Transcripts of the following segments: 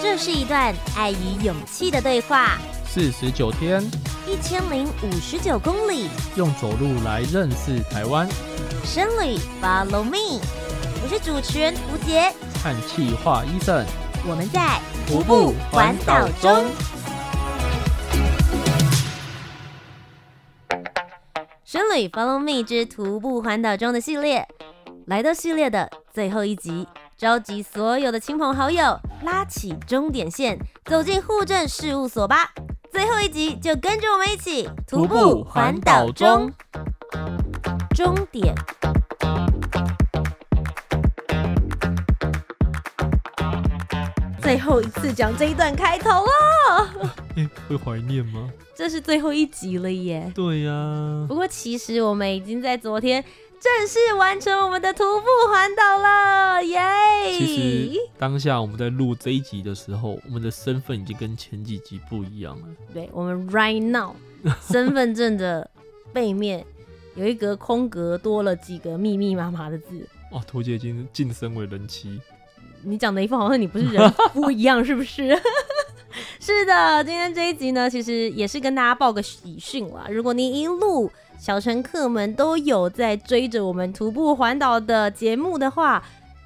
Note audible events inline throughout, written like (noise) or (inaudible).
这是一段爱与勇气的对话。四十九天，一千零五十九公里，用走路来认识台湾。深旅，Follow me，我是主持人吴杰，和企划 Eason，我们在徒步环岛中。深旅，Follow me 之徒步环岛中的系列，来到系列的最后一集。召集所有的亲朋好友，拉起终点线，走进户政事务所吧。最后一集就跟着我们一起徒步环岛中。终点。最后一次讲这一段开头了。(laughs) 欸，会怀念吗？这是最后一集了耶。对呀、啊。不过其实我们已经在昨天。正式完成我们的徒步环岛了，耶、其实当下我们在录这一集的时候，我们的身份已经跟前几集不一样了。对，我们 right now (laughs) 身份证的背面有一格空格，多了几个密密麻麻的字。哦，图姐已经晋升为人妻。你讲的一副好像你不是人 (laughs) 夫一样，是不是？(laughs) 是的，今天这一集呢，其实也是跟大家报个喜讯啦。如果您一路小乘客们都有在追着我们徒步环岛的节目的话，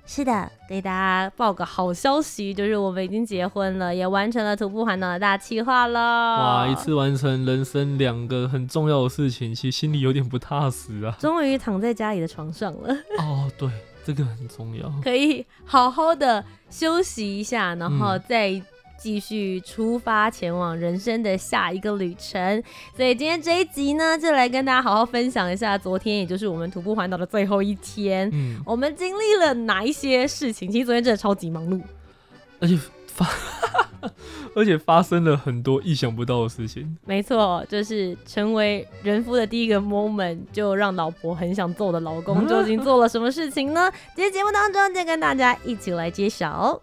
是的，给大家报个好消息，就是我们已经结婚了，也完成了徒步环岛的大计划了。哇，一次完成人生两个很重要的事情，其实心里有点不踏实啊。终于躺在家里的床上了。(laughs) 哦，对，这个很重要，可以好好的休息一下，然后再、嗯。继续出发前往人生的下一个旅程，所以今天这一集呢，就来跟大家好好分享一下昨天，也就是我们徒步环岛的最后一天，嗯，我们经历了哪一些事情？其实昨天真的超级忙碌，而且发，(laughs) 而且发生了很多意想不到的事情。没错，就是成为人夫的第一个 moment，就让老婆很想揍的老公，(laughs) 究竟做了什么事情呢？今天节目当中就跟大家一起来揭晓。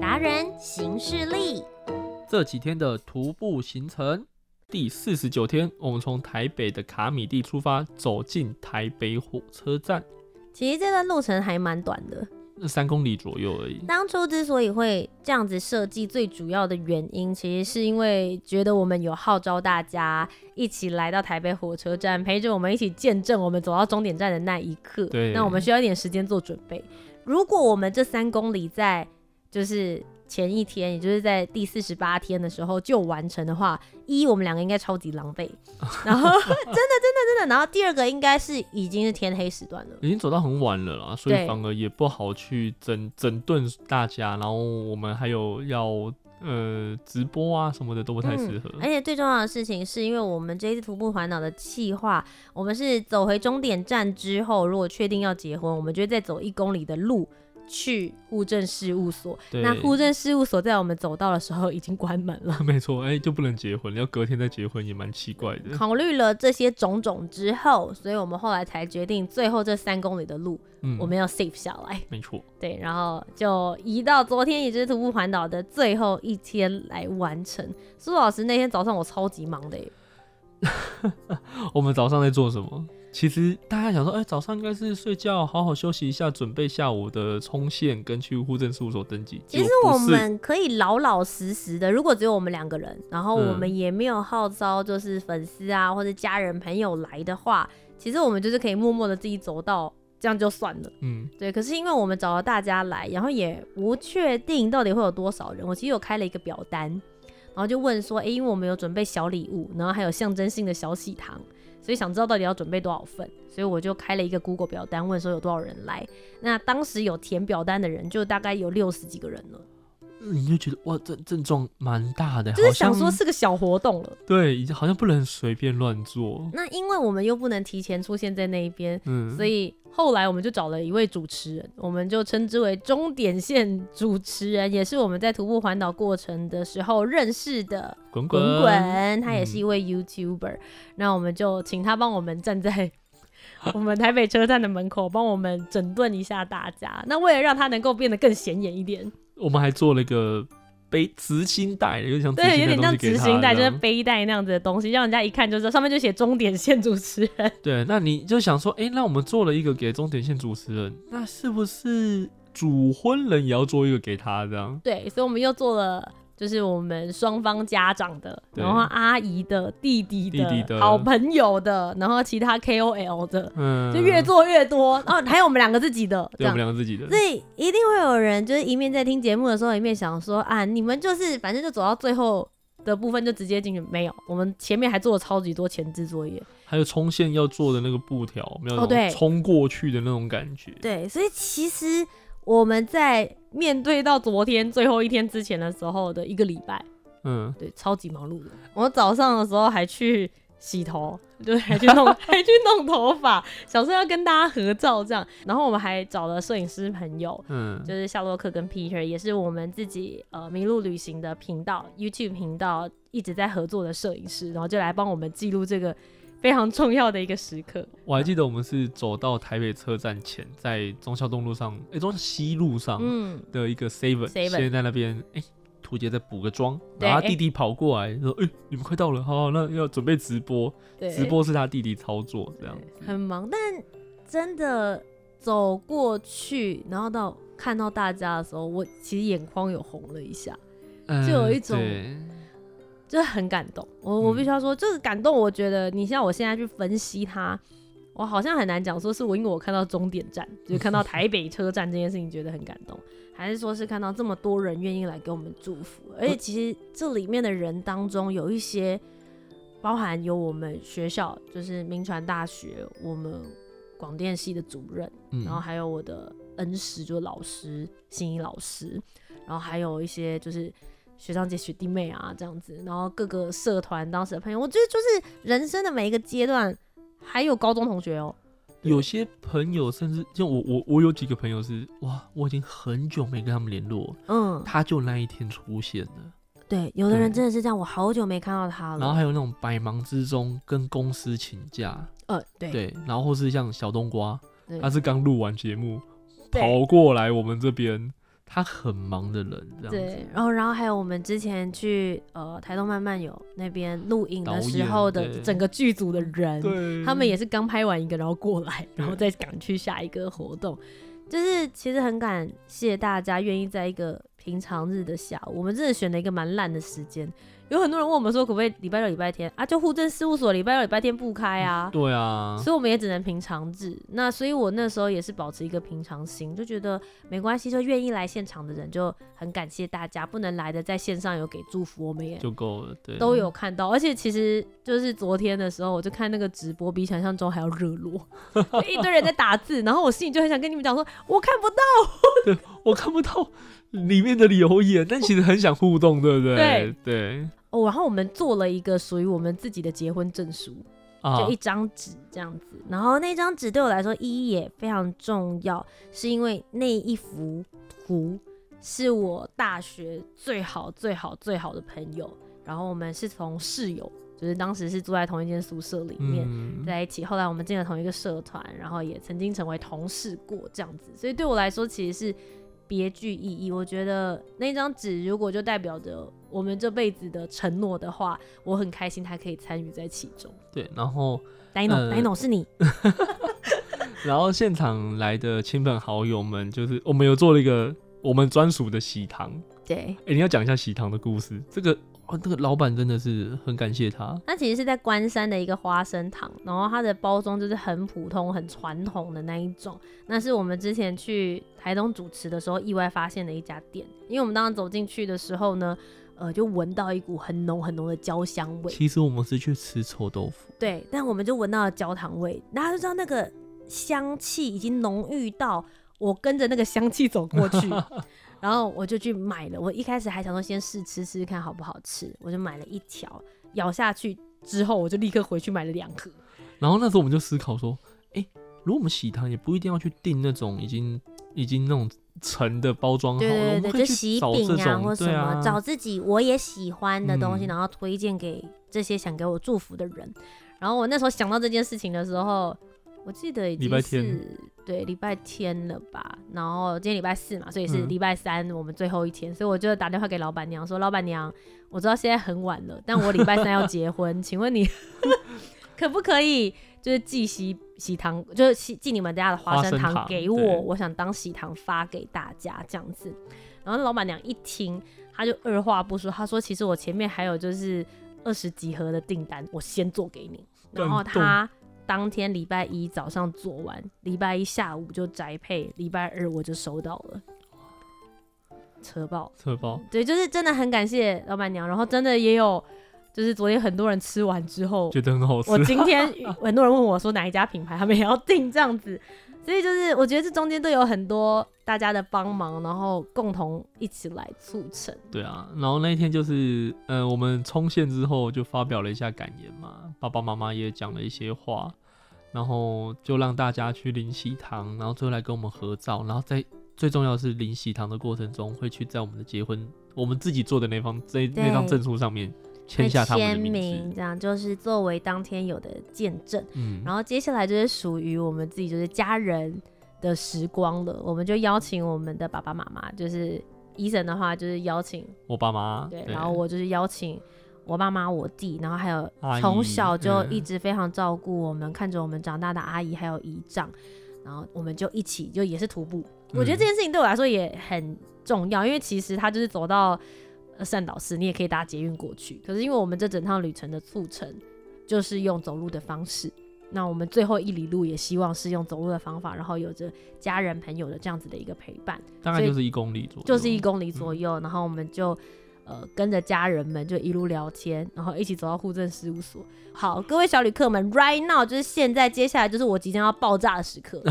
达人行事历，这几天的徒步行程，第四十九天，我们从台北的卡米地出发，走进台北火车站。其实这段路程还蛮短的，那三公里左右而已。当初之所以会这样子设计，最主要的原因，其实是因为觉得我们有号召大家一起来到台北火车站，陪着我们一起见证我们走到终点站的那一刻。对，那我们需要一点时间做准备。如果我们这三公里在就是前一天，也就是在第四十八天的时候就完成的话，一我们两个应该超级狼狈，(laughs) 然后 (laughs) 真的真的真的，然后第二个应该是已经是天黑时段了，已经走到很晚了啦，所以反而也不好去整整顿大家，然后我们还有要呃直播啊什么的都不太适合、嗯，而且最重要的事情是因为我们这一次徒步环岛的计划，我们是走回终点站之后，如果确定要结婚，我们就会再走一公里的路。去户政事务所，那户政事务所在我们走到的时候已经关门了。(laughs) 没错，哎、欸，就不能结婚，要隔天再结婚也蛮奇怪的。考虑了这些种种之后，所以我们后来才决定，最后这三公里的路，嗯、我们要 save 下来。没错，对，然后就移到昨天，也就是徒步环岛的最后一天来完成。苏老师那天早上我超级忙的耶，(laughs) 我们早上在做什么？其实大家想说，哎、欸，早上应该是睡觉，好好休息一下，准备下午的冲线跟去户政事务所登记。其实我们可以老老实实的，如果只有我们两个人，然后我们也没有号召就是粉丝啊或者家人朋友来的话，其实我们就是可以默默的自己走到，这样就算了。嗯，对。可是因为我们找了大家来，然后也不确定到底会有多少人，我其实有开了一个表单，然后就问说，哎、欸，因为我们有准备小礼物，然后还有象征性的小喜糖。所以想知道到底要准备多少份，所以我就开了一个 Google 表单，问说有多少人来。那当时有填表单的人就大概有六十几个人了。你就觉得哇，这症状蛮大的，就是想说是个小活动了。对，已经好像不能随便乱做。那因为我们又不能提前出现在那一边，嗯，所以后来我们就找了一位主持人，我们就称之为终点线主持人，也是我们在徒步环岛过程的时候认识的滚滚滚，他也是一位 YouTuber，嗯。那我们就请他帮我们站在 (laughs) 我们台北车站的门口，帮我们整顿一下大家。那为了让他能够变得更显眼一点。我们还做了一个背直心带，有点像对，有点像直心带，就是背带那样子的东西，让人家一看就知道上面就写终点线主持人。对，那你就想说，哎、欸，那我们做了一个给终点线主持人，那是不是主婚人也要做一个给他这样？对，所以我们又做了。就是我们双方家长的，然后阿姨的、弟弟的、弟弟的。好朋友的，然后其他 KOL 的，嗯，就越做越多，然后还有我们两个自己的，对，我们两个自己的，所以一定会有人就是一面在听节目的时候，一面想说啊，你们就是反正就走到最后的部分就直接进去，没有，我们前面还做了超级多前置作业，还有冲线要做的那个布条，没有，对，冲过去的那种感觉，对，所以其实。我们在面对到昨天最后一天之前的时候的一个礼拜，嗯，对，超级忙碌的。我早上的时候还去洗头，对，还去弄，(laughs) 还去弄头发，想说要跟大家合照这样。然后我们还找了摄影师朋友，嗯，就是夏洛克跟 Peter，也是我们自己呃迷鹿旅行的频道 YouTube 频道一直在合作的摄影师，然后就来帮我们记录这个。非常重要的一个时刻。我还记得我们是走到台北车站前，在忠孝东路上，哎、欸，忠孝西路上嗯。的一个 Seven，先在那边，哎、欸，屠洁在补个妆，然后他弟弟跑过来说，哎、欸，你们快到了，好，那要准备直播，直播是他弟弟操作，这样。很忙，但真的走过去，然后到看到大家的时候，我其实眼眶有红了一下，就有一种。嗯就是很感动，我我必须要说，这个感动，我觉得你像我现在去分析它，我好像很难讲说是我因为我看到终点站，(laughs) 就是看到台北车站这件事情觉得很感动，还是说是看到这么多人愿意来给我们祝福，而且其实这里面的人当中有一些，包含有我们学校，就是民传大学我们广电系的主任，然后还有我的恩师就是老师心仪老师，然后还有一些就是。学长姐、学弟妹啊，这样子，然后各个社团当时的朋友，我觉得就是人生的每一个阶段，还有高中同学哦、喔。有些朋友甚至就我我我有几个朋友是哇，我已经很久没跟他们联络，嗯，他就那一天出现了。对，有的人真的是这样，我好久没看到他了。然后还有那种百忙之中跟公司请假，呃，对对，然后或是像小冬瓜，他是刚录完节目跑过来我们这边。他很忙的人，这样子。对，然后，然后还有我们之前去呃台东漫漫游那边录影的时候的整个剧组的人，对，他们也是刚拍完一个，然后过来，然后再赶去下一个活动。就是其实很感谢大家愿意在一个平常日的下午，我们真的选了一个蛮烂的时间。有很多人问我们说，可不可以礼拜六、礼拜天啊？就户政事务所礼拜六、礼拜天不开啊。对啊，所以我们也只能平常日。那所以我那时候也是保持一个平常心，就觉得没关系，就愿意来现场的人就很感谢大家，不能来的在线上有给祝福，我们也就够了，对，都有看到。而且其实就是昨天的时候，我就看那个直播，比想象中还要热络，(laughs) 一堆人在打字，然后我心里就很想跟你们讲说，我看不到，(laughs) 对，我看不到里面的留言，但其实很想互动，对不对？对对。哦，然后我们做了一个属于我们自己的结婚证书，就一张纸这样子。然后那张纸对我来说意义也非常重要，是因为那一幅图是我大学最好最好最好的朋友。然后我们是从室友，就是当时是住在同一间宿舍里面在一起。后来我们进了同一个社团，然后也曾经成为同事过这样子。所以对我来说，其实是。别具意义，我觉得那张纸如果就代表着我们这辈子的承诺的话，我很开心他可以参与在其中。对，然后 Dino，Dino 是你。(laughs) 然后现场来的亲朋好友们，就是我们有做了一个我们专属的喜糖。对，哎、欸，你要讲一下喜糖的故事，这个。哦，那个老板真的是很感谢他。那其实是在关山的一个花生糖，然后它的包装就是很普通、很传统的那一种。那是我们之前去台东主持的时候意外发现的一家店，因为我们当时走进去的时候呢，呃，就闻到一股很浓很浓的焦香味。其实我们是去吃臭豆腐，对，但我们就闻到了焦糖味，大家就知道那个香气已经浓郁到我跟着那个香气走过去。(laughs) 然后我就去买了，我一开始还想说先试吃吃看好不好吃，我就买了一条，咬下去之后我就立刻回去买了两盒。然后那时候我们就思考说，哎，如果我们喜糖也不一定要去订那种已经已经那种成的包装好了，对对对，就喜饼啊或什么，啊、找自己我也喜欢的东西，嗯、然后推荐给这些想给我祝福的人。然后我那时候想到这件事情的时候。我记得已经是对礼拜天了吧，然后今天礼拜四嘛，所以是礼拜三我们最后一天，嗯、所以我就打电话给老板娘说：“老板娘，我知道现在很晚了，但我礼拜三要结婚，(laughs) 请问你 (laughs) 可不可以就是寄喜喜糖，就是寄寄你们家的花生糖给我，我想当喜糖发给大家这样子。”然后老板娘一听，她就二话不说，她说：“其实我前面还有就是二十几盒的订单，我先做给你。”然后她。当天礼拜一早上做完，礼拜一下午就宅配，礼拜二我就收到了，车爆。车爆，对，就是真的很感谢老板娘，然后真的也有，就是昨天很多人吃完之后觉得很好吃，我今天 (laughs) 很多人问我说哪一家品牌，他们也要订这样子，所以就是我觉得这中间都有很多大家的帮忙，然后共同一起来促成。对啊，然后那一天就是，呃，我们冲线之后就发表了一下感言嘛。爸爸妈妈也讲了一些话，然后就让大家去领喜糖，然后最后来跟我们合照，然后在最重要的是领喜糖的过程中，会去在我们的结婚我们自己做的那方这那张证书上面签下他们的名这样就是作为当天有的见证。嗯，然后接下来就是属于我们自己就是家人的时光了，我们就邀请我们的爸爸妈妈，就是医生的话就是邀请我爸妈，对，然后我就是邀请。我爸妈、我弟，然后还有从小就一直非常照顾我们、嗯、看着我们长大的阿姨，还有姨丈，然后我们就一起就也是徒步。嗯、我觉得这件事情对我来说也很重要，因为其实他就是走到善导寺，你也可以搭捷运过去。可是因为我们这整趟旅程的促成就是用走路的方式，那我们最后一里路也希望是用走路的方法，然后有着家人朋友的这样子的一个陪伴，大概就是一公里左右，就是一公里左右，嗯、然后我们就。呃，跟着家人们就一路聊天，然后一起走到户政事务所。好，各位小旅客们，right now 就是现在，接下来就是我即将要爆炸的时刻。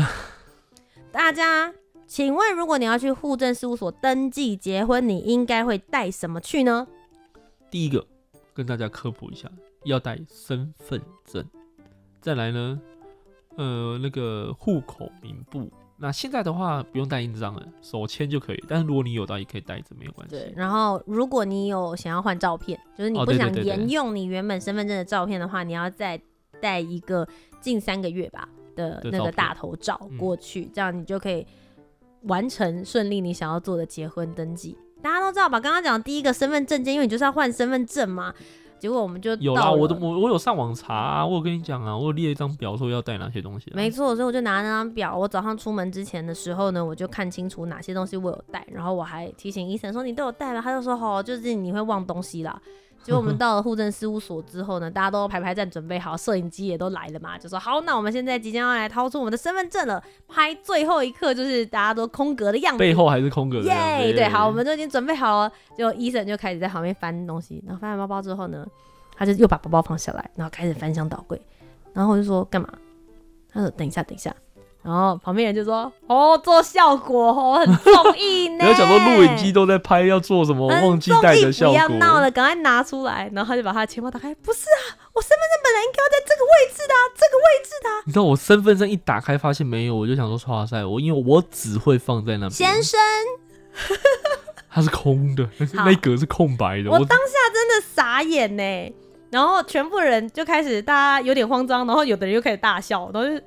(laughs) 大家，请问，如果你要去户政事务所登记结婚，你应该会带什么去呢？第一个，跟大家科普一下，要带身份证。再来呢，呃，那个户口名簿。那现在的话不用带印章了，手签就可以。但是如果你有的话，也可以带着，没有关系。对，然后如果你有想要换照片，就是你不想沿用你原本身份证的照片的话，哦、对对对对，你要再带一个近三个月吧的那个大头照过去，嗯、这样你就可以完成顺利你想要做的结婚登记。大家都知道吧？刚刚讲第一个身份证件，因为你就是要换身份证嘛。结果我们就有啦，我都我我有上网查啊，我有跟你讲啊，我有列一张表说要带哪些东西啊。没错，所以我就拿那张表，我早上出门之前的时候呢，我就看清楚哪些东西我有带，然后我还提醒医生说，你都有带了，他就说哦，就是你会忘东西啦。结果我们 (laughs) 到了户政事务所之后呢，大家都排排站准备好，摄影机也都来了嘛，就说好，那我们现在即将要来掏出我们的身份证了，拍最后一刻就是大家都空格的样子，背后还是空格的样子，耶，对，好，我们都已经准备好了，结果医生就开始在旁边翻东西，然后翻完包包之后呢。他就又把包包放下来，然后开始翻箱倒柜，然后我就说干嘛？他说等一下，等一下。然后旁边人就说哦，做效果哦，很综艺呢。然后想说录影机都在拍，要做什么？忘记带的效果。不要闹了，赶快拿出来。然后他就把他的钱包打开，不是啊，我身份证本来应该要在这个位置的，这个位置的。你知道我身份证一打开发现没有，我就想说哇塞，我因为我只会放在那边。先生。他是空的，那一格是空白的。我当下真的傻眼呢。然后全部人就开始，大家有点慌张，然后有的人又开始大笑，然后就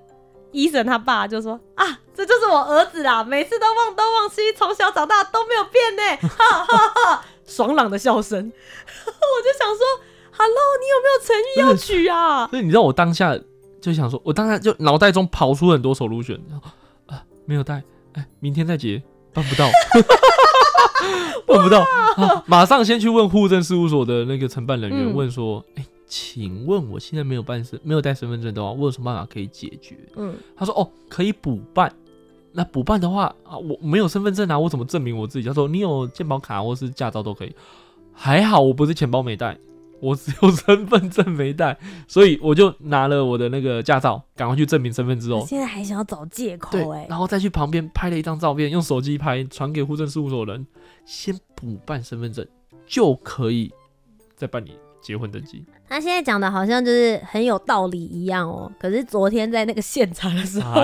医生他爸就说啊，这就是我儿子啦，每次都忘东忘西，从小长大都没有变呢，哈哈哈，(laughs) 爽朗的笑声。(laughs) 我就想说，Hello，你有没有诚意要娶啊？所以你知道我当下就想说，我当下就脑袋中跑出很多 solution，啊，没有带，哎，明天再结，办不到。(laughs) 办不到，啊，马上先去问户政事务所的那个承办人员，问说：“哎，请问我现在没有办身，没有带身份证的话，我有什么办法可以解决？”嗯，他说：“哦，可以补办。那补办的话啊，我没有身份证啊，我怎么证明我自己？”他说：“你有健保卡或是驾照都可以。”还好我不是钱包没带。我只有身份证没带，所以我就拿了我的那个驾照，赶快去证明身份之后，现在还想要找借口哎，然后再去旁边拍了一张照片，用手机拍，传给户政事务所的人，先补办身份证就可以再办理结婚登记。他现在讲的好像就是很有道理一样哦，可是昨天在那个现场的时候，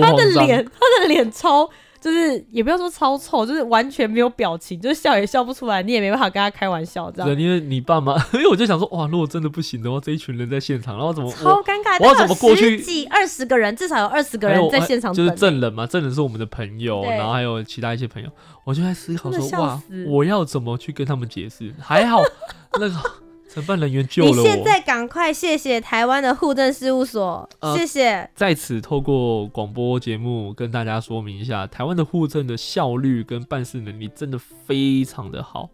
他的脸，他的脸超就是也不要说超臭，就是完全没有表情，就是笑也笑不出来，你也没办法跟他开玩笑这样。对，因为你爸妈，(laughs) 因为我就想说，哇，如果真的不行的话，这一群人在现场，然后怎么超尴尬？我要怎么过去？十几二十个人，至少有二十个人在现场，就是证人嘛，证人是我们的朋友，然后还有其他一些朋友，我就在思考说，哇，我要怎么去跟他们解释？还好 (laughs) 那个。承办人员救了我。你现在赶快谢谢台湾的户政事务所，呃、谢谢。在此透过广播节目跟大家说明一下，台湾的户政的效率跟办事能力真的非常的好，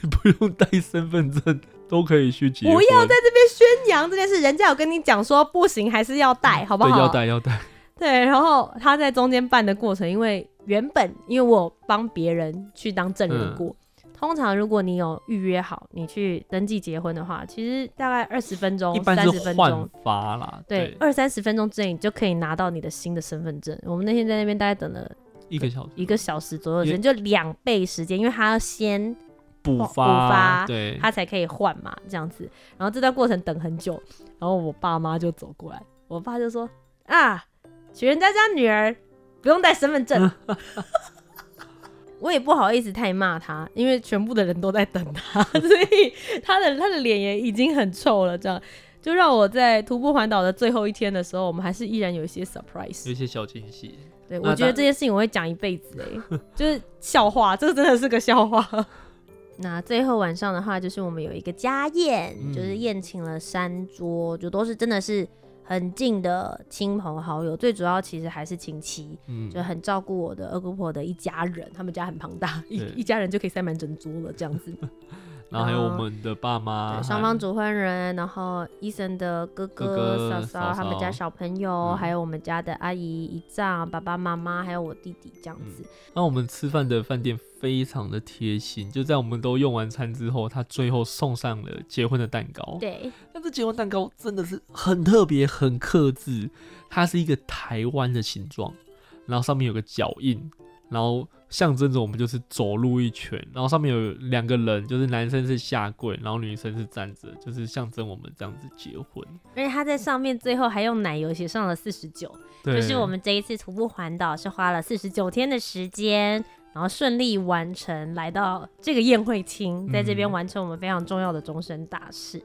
你 (laughs) 不用带身份证都可以去结婚。不要在这边宣扬这件事，人家有跟你讲说不行，还是要带，好不好？对，要带要带。对，然后他在中间办的过程，因为原本因为我帮别人去当证人过。嗯通常如果你有预约好，你去登记结婚的话，其实大概二十分钟、三十分钟发啦。对，二三十分钟之内你就可以拿到你的新的身份证。我们那天在那边大概等了一个小时，一个小时左右的时间，就两倍时间，因为他要先补发，发，对，他才可以换嘛，这样子。然后这段过程等很久，然后我爸妈就走过来，我爸就说：“啊，娶人家家女儿不用带身份证。”我也不好意思太骂他，因为全部的人都在等他，(laughs) 所以他的他的脸也已经很臭了。这样就让我在徒步环岛的最后一天的时候，我们还是依然有一些 surprise，有一些小惊喜。对，我觉得这件事情我会讲一辈子哎，(laughs) 就是笑话，这个真的是个笑话。(laughs) 那最后晚上的话，就是我们有一个家宴，嗯、就是宴请了三桌，就都是真的是。很近的亲朋好友，最主要其实还是亲戚，嗯，就很照顾我的二姑婆的一家人，他们家很庞大，一一家人就可以塞满整桌了，这样子。(laughs) 然后还有我们的爸妈，双方主婚人，然后医生的哥哥、嫂嫂，他们家小朋友，还有我们家的阿姨、姨丈、爸爸妈妈，还有我弟弟这样子。那我们吃饭的饭店非常的贴心，就在我们都用完餐之后，他最后送上了结婚的蛋糕。对，那这结婚蛋糕真的是很特别、很克制，它是一个台湾的形状，然后上面有个脚印。然后象征着我们就是走路一圈，然后上面有两个人，就是男生是下跪，然后女生是站着，就是象征我们这样子结婚。而且他在上面最后还用奶油写上了四十九，就是我们这一次徒步环岛是花了四十九天的时间，然后顺利完成，来到这个宴会厅，在这边完成我们非常重要的终身大事。嗯、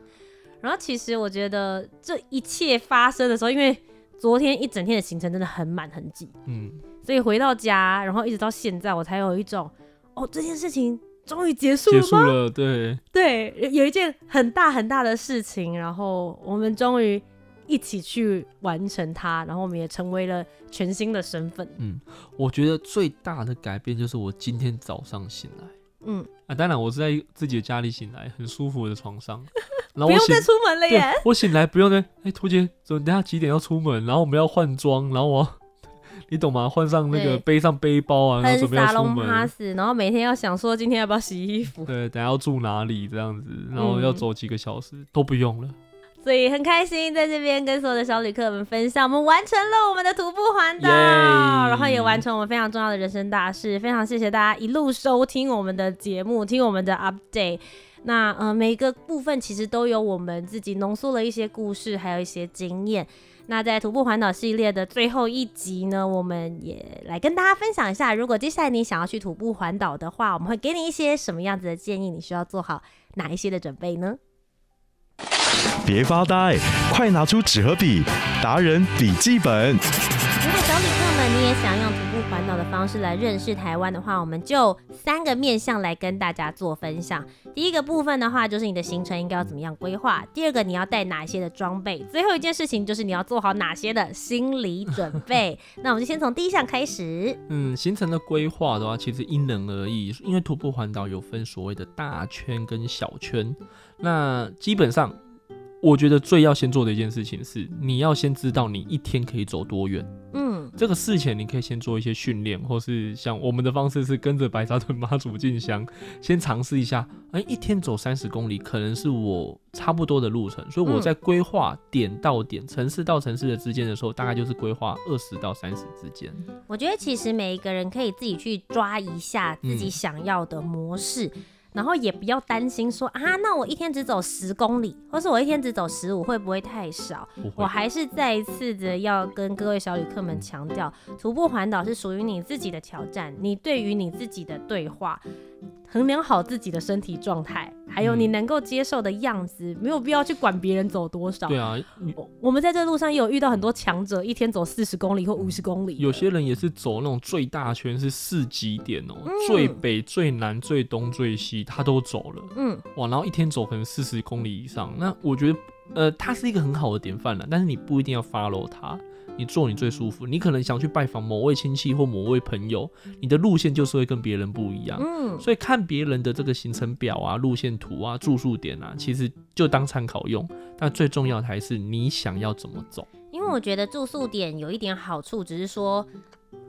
然后其实我觉得这一切发生的时候，因为昨天一整天的行程真的很满很挤，嗯。所以回到家，然后一直到现在，我才有一种，哦，这件事情终于结束了吗？结束了，对对，有一件很大很大的事情，然后我们终于一起去完成它，然后我们也成为了全新的身份。嗯，我觉得最大的改变就是我今天早上醒来，嗯啊，当然我是在自己的家里醒来，很舒服的床上，(laughs) 然后我不用再出门了耶。我醒来不用呢，哎，屠洁，等下几点要出门？然后我们要换装，然后我。(laughs) 你懂吗？换上那个背上背包啊，然后准备要出门。然后每天要想说今天要不要洗衣服？对，等下要住哪里这样子，然后要走几个小时、嗯、都不用了。所以很开心在这边跟所有的小旅客们分享，我们完成了我们的徒步环岛然后也完成我们非常重要的人生大事。非常谢谢大家一路收听我们的节目，听我们的 update。那呃，每一个部分其实都有我们自己浓缩了一些故事，还有一些经验。那在徒步环岛系列的最后一集呢，我们也来跟大家分享一下，如果接下来你想要去徒步环岛的话，我们会给你一些什么样子的建议？你需要做好哪一些的准备呢？别发呆，快拿出纸和笔，达人笔记本。如果小旅客们你也想用环岛的方式来认识台湾的话，我们就三个面向来跟大家做分享。第一个部分的话，就是你的行程应该要怎么样规划；第二个，你要带哪些的装备；最后一件事情就是你要做好哪些的心理准备。(laughs) 那我们就先从第一项开始。嗯，行程的规划的话，其实因人而异，因为徒步环岛有分所谓的大圈跟小圈。那基本上。我觉得最要先做的一件事情是，你要先知道你一天可以走多远。嗯，这个事前你可以先做一些训练，或是像我们的方式是跟着白沙屯妈祖进香，(laughs) 先尝试一下。哎，一天走三十公里，可能是我差不多的路程，所以我在规划点到点、城市到城市的之间的时候，大概就是规划二十到三十之间。我觉得其实每一个人可以自己去抓一下自己想要的模式。嗯然后也不要担心说啊，那我一天只走十公里，或是我一天只走十五，会不会太少？我还是再一次的要跟各位小旅客们强调，徒步环岛是属于你自己的挑战，你对于你自己的对话。衡量好自己的身体状态，还有你能够接受的样子，嗯，没有必要去管别人走多少。对啊，我们在这路上也有遇到很多强者，一天走四十公里或五十公里。有些人也是走那种最大圈，是四极点哦，嗯，最北、最南、最东、最西，他都走了。嗯，哇，然后一天走可能四十公里以上。那我觉得，呃，他是一个很好的典范了，但是你不一定要 follow 他。你做你最舒服，你可能想去拜访某位亲戚或某位朋友，你的路线就是会跟别人不一样。嗯，所以看别人的这个行程表啊、路线图啊、住宿点啊，其实就当参考用。但最重要的还是你想要怎么走。因为我觉得住宿点有一点好处，只是说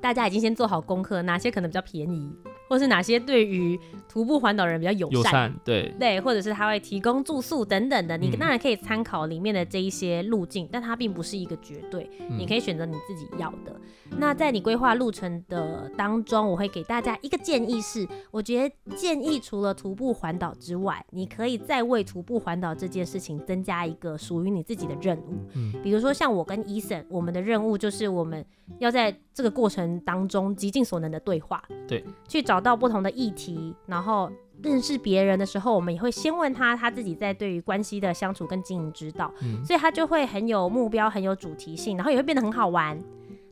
大家已经先做好功课，哪些可能比较便宜。或是哪些对于徒步环岛人比较友善，友善，对对，或者是他会提供住宿等等的，你当然可以参考里面的这一些路径，嗯，但它并不是一个绝对，嗯，你可以选择你自己要的。那在你规划路程的当中，我会给大家一个建议是，我觉得建议除了徒步环岛之外，你可以再为徒步环岛这件事情增加一个属于你自己的任务。嗯，比如说像我跟 Eason，我们的任务就是我们要在这个过程当中极尽所能的对话，对，去找到不同的议题，然后认识别人的时候，我们也会先问他他自己在对于关系的相处跟经营之道，嗯，所以他就会很有目标，很有主题性，然后也会变得很好玩。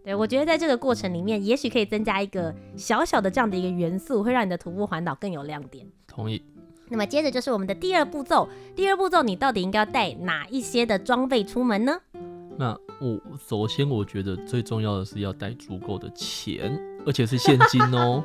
对，我觉得在这个过程里面，也许可以增加一个小小的这样的一个元素，会让你的徒步环岛更有亮点。同意。那么接着就是我们的第二步骤，第二步骤你到底应该要带哪一些的装备出门呢？那我首先我觉得最重要的是要带足够的钱，而且是现金哦。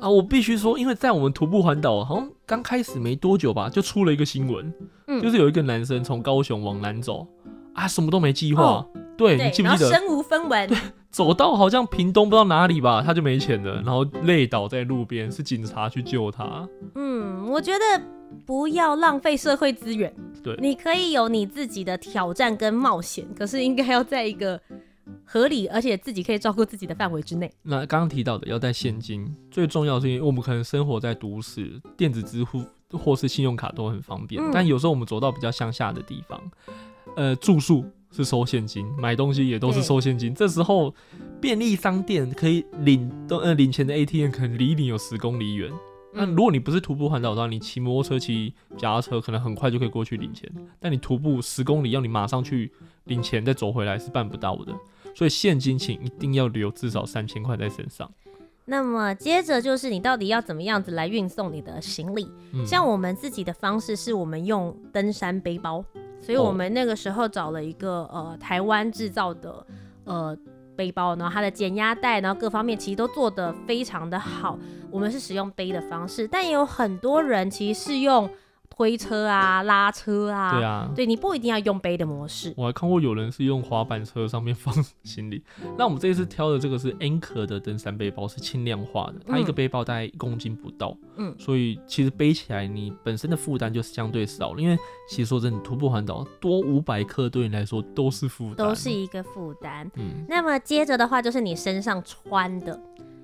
啊，我必须说，因为在我们徒步环岛好像刚开始没多久吧，就出了一个新闻，嗯，就是有一个男生从高雄往南走，啊，什么都没计划。哦对，你记不记得？身无分文。对，走到好像屏东不知道哪里吧，他就没钱了，然后累倒在路边，是警察去救他。嗯，我觉得不要浪费社会资源。对，你可以有你自己的挑战跟冒险，可是应该要在一个合理而且自己可以照顾自己的范围之内。那刚刚提到的要带现金，最重要是因为我们可能生活在都市，电子支付或是信用卡都很方便，嗯，但有时候我们走到比较乡下的地方，呃，住宿。是收现金，买东西也都是收现金。这时候便利商店可以领都呃领钱的 ATM 可能离你有十公里远。那、嗯、如果你不是徒步环岛的话，你骑摩托车、骑脚踏车，可能很快就可以过去领钱。但你徒步十公里，要你马上去领钱再走回来是办不到的。所以现金请一定要留至少三千块在身上。那么接着就是你到底要怎么样子来运送你的行李？嗯、像我们自己的方式是我们用登山背包。所以我们那个时候找了一个呃台湾制造的呃背包，然后它的减压带，然后各方面其实都做得非常的好。我们是使用背的方式，但也有很多人其实是用。推车啊，拉车啊，对啊，对，你不一定要用背的模式。我还看过有人是用滑板车上面放行李。(laughs) 那我们这一次挑的这个是 Anchor 的登山背包，是轻量化的，它一个背包大概一公斤不到，嗯，所以其实背起来你本身的负担就相对少了。因为其实说真的，徒步环岛多五百克对你来说都是负担，都是一个负担。嗯，那么接着的话就是你身上穿的。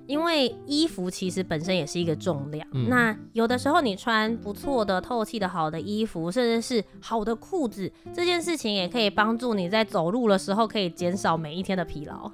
因为衣服其实本身也是一个重量，嗯、那有的时候你穿不错的、透气的好的衣服，甚至是好的裤子，这件事情也可以帮助你在走路的时候可以减少每一天的疲劳。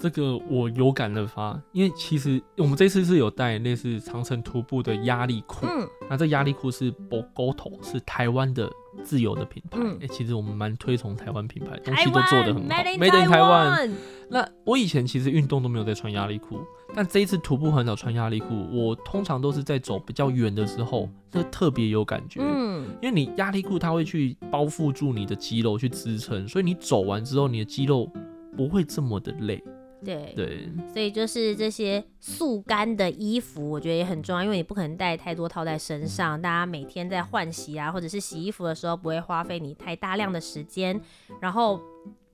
这个我有感而发，因为其实我们这次是有带类似长城徒步的压力裤，嗯，那这压力裤是 Bogoto，是台湾的自有的品牌。哎、嗯欸，其实我们蛮推崇台湾品牌，东西都做得很好，Made in 台湾。那我以前其实运动都没有在穿压力裤，但这一次徒步很少穿压力裤，我通常都是在走比较远的时候，这特别有感觉。嗯，因为你压力裤它会去包覆住你的肌肉去支撑，所以你走完之后，你的肌肉不会这么的累。对。对，所以就是这些速干的衣服，我觉得也很重要，因为你不可能带太多套在身上，大家每天在换洗啊，或者是洗衣服的时候，不会花费你太大量的时间。然后，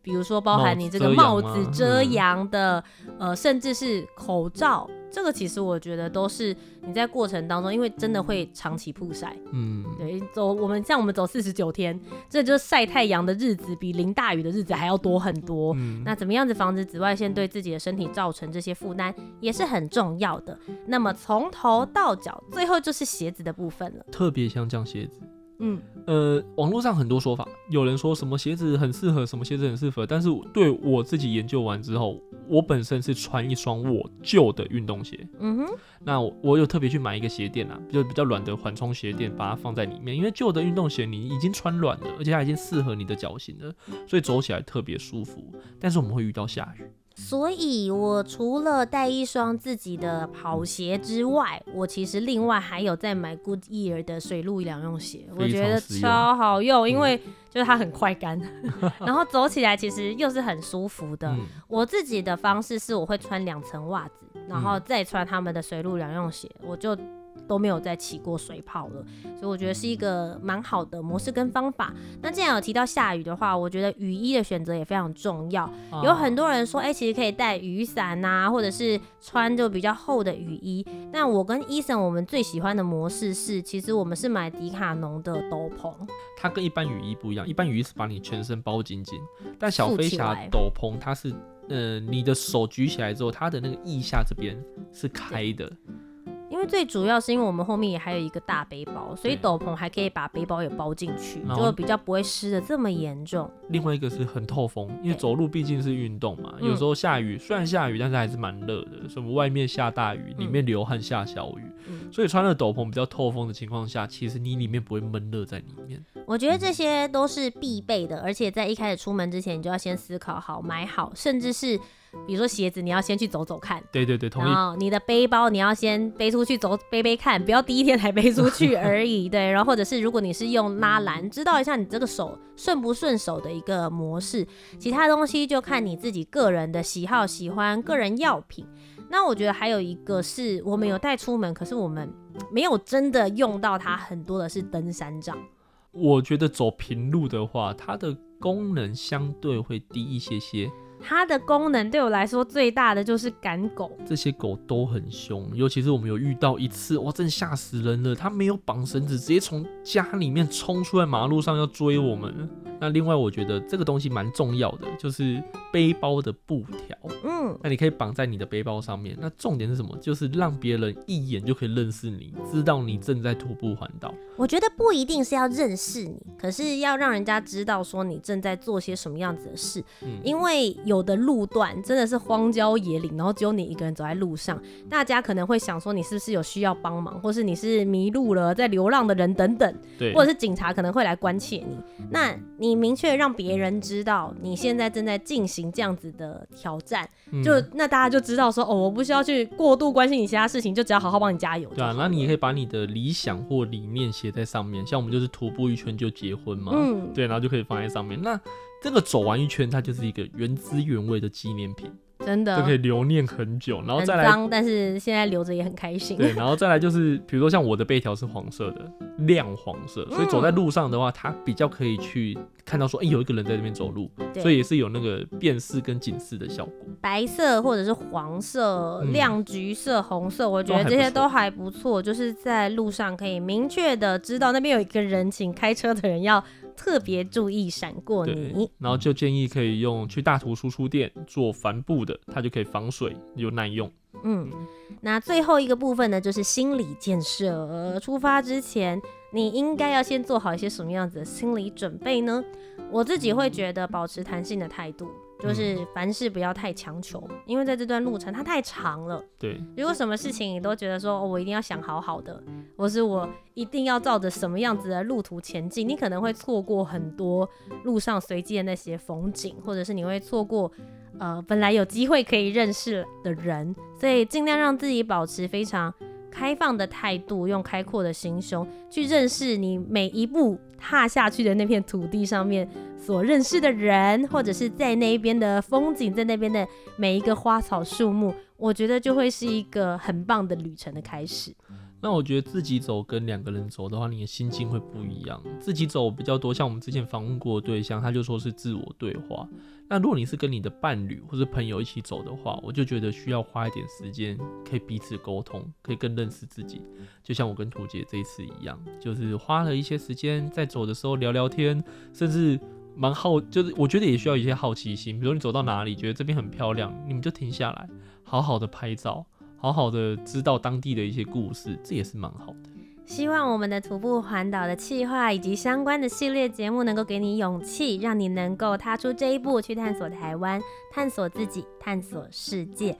比如说包含你这个帽子遮阳的，嗯、呃，甚至是口罩，这个其实我觉得都是你在过程当中，因为真的会长期曝晒，嗯，对，走我们像我们走四十九天，这就是晒太阳的日子比淋大雨的日子还要多很多。嗯，那怎么样子防止紫外线对自己的身体造成这些负担，也是很重要的。那么从头到脚，最后就是鞋子的部分了，特别像这样鞋子。嗯，呃，网络上很多说法，有人说什么鞋子很适合，什么鞋子很适合，但是对我自己研究完之后，我本身是穿一双我旧的运动鞋。嗯哼，那我，我有特别去买一个鞋垫啊，就比较软的缓冲鞋垫，把它放在里面，因为旧的运动鞋你已经穿软了，而且它已经适合你的脚型了，所以走起来特别舒服。但是我们会遇到下雨。所以，我除了带一双自己的跑鞋之外，我其实另外还有在买 Goodyear 的水陆两用鞋，我觉得超好用，因为就是它很快干，(laughs) 嗯、然后走起来其实又是很舒服的。嗯、我自己的方式是，我会穿两层袜子，然后再穿他们的水陆两用鞋，我就。都没有再起过水泡了，所以我觉得是一个蛮好的模式跟方法。那既然有提到下雨的话，我觉得雨衣的选择也非常重要。有很多人说，哎、欸，其实可以带雨伞啊，或者是穿就比较厚的雨衣。但我跟 Eason 我们最喜欢的模式是，其实我们是买迪卡侬的斗篷。它跟一般雨衣不一样，一般雨衣是把你全身包紧紧，但小飞侠斗篷它是，呃，你的手举起来之后，它的那个腋下这边是开的。因为最主要是因为我们后面也还有一个大背包，所以斗篷还可以把背包也包进去，就会比较不会湿的这么严重。另外一个是很透风，因为走路毕竟是运动嘛，有时候下雨，虽然下雨，但是还是蛮热的。什么外面下大雨，里面流汗下小雨，所以穿了斗篷比较透风的情况下，其实你里面不会闷热在里面。我觉得这些都是必备的，而且在一开始出门之前，你就要先思考好买好，甚至是。比如说鞋子，你要先去走走看。对对对，同意。然后你的背包，你要先背出去走背背看，不要第一天才背出去而已。(laughs) 对，然后或者是如果你是用拉篮，知道一下你这个手顺不顺手的一个模式。其他东西就看你自己个人的喜好、喜欢个人药品。那我觉得还有一个是我们有带出门，可是我们没有真的用到它很多的是登山杖。我觉得走平路的话，它的功能相对会低一些些。它的功能对我来说最大的就是赶狗，这些狗都很凶，尤其是我们有遇到一次，哇，真吓死人了！它没有绑绳子，直接从家里面冲出来马路上要追我们。那另外我觉得这个东西蛮重要的，就是背包的布条，嗯，那你可以绑在你的背包上面。那重点是什么？就是让别人一眼就可以认识你，知道你正在徒步环岛。我觉得不一定是要认识你，可是要让人家知道说你正在做些什么样子的事，嗯，因为。有的路段真的是荒郊野岭，然后只有你一个人走在路上，大家可能会想说你是不是有需要帮忙，或是你是迷路了，在流浪的人等等，对，或者是警察可能会来关切你。那你明确让别人知道你现在正在进行这样子的挑战，就那大家就知道说哦，我不需要去过度关心你其他事情，就只要好好帮你加油。对啊，那你也可以把你的理想或理念写在上面，像我们就是徒步一圈就结婚嘛，嗯，对，然后就可以放在上面。那这个走完一圈，它就是一个原汁原味的纪念品，真的就可以留念很久。然后再来，脏但是现在留着也很开心。对，然后再来就是，比如说像我的背条是黄色的，亮黄色，所以走在路上的话，它比较可以去看到说，哎、欸，有一个人在这边走路，所以也是有那个辨识跟警示的效果。白色或者是黄色、亮橘色、红色，我觉得这些都还不错，就是在路上可以明确的知道那边有一个人，请开车的人要。特别注意闪过你，然后就建议可以用去大图输出店做帆布的，它就可以防水又耐用。嗯，那最后一个部分呢，就是心理建设。出发之前，你应该要先做好一些什么样子的心理准备呢？我自己会觉得保持弹性的态度。就是凡事不要太强求，因为在这段路程它太长了。对，如果什么事情你都觉得说，哦，我一定要想好好的，或是我一定要照着什么样子的路途前进，你可能会错过很多路上随机的那些风景，或者是你会错过呃本来有机会可以认识的人。所以尽量让自己保持非常开放的态度，用开阔的心胸去认识你每一步踏下去的那片土地上面所认识的人，或者是在那一边的风景，在那边的每一个花草树木，我觉得就会是一个很棒的旅程的开始。那我觉得自己走跟两个人走的话，你的心境会不一样。自己走比较多，像我们之前访问过的对象，他就说是自我对话。那如果你是跟你的伴侣或者朋友一起走的话，我就觉得需要花一点时间，可以彼此沟通，可以更认识自己。就像我跟图杰这一次一样，就是花了一些时间在走的时候聊聊天，甚至蛮好，就是我觉得也需要一些好奇心。比如你走到哪里，觉得这边很漂亮，你们就停下来，好好的拍照，好好的知道当地的一些故事，这也是蛮好的。希望我们的徒步环岛的企划以及相关的系列节目，能够给你勇气，让你能够踏出这一步，去探索台湾，探索自己，探索世界。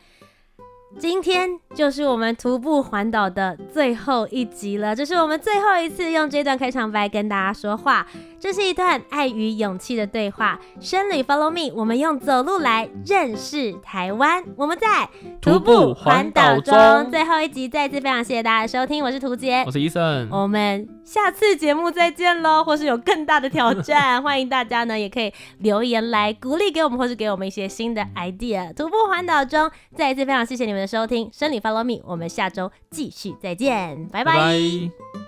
今天就是我们徒步环岛的最后一集了，这是我们最后一次用这段开场白跟大家说话。这是一段爱与勇气的对话。生旅 Follow Me，我们用走路来认识台湾。我们在徒步环岛中，最后一集，再次非常谢谢大家的收听。我是屠洁，我是 Eason，我们下次节目再见喽，或是有更大的挑战，(laughs) 欢迎大家呢也可以留言来鼓励给我们，或是给我们一些新的 idea。徒步环岛中，再一次非常谢谢你们的收听。生旅 Follow Me，我们下周继续再见，拜拜。拜拜。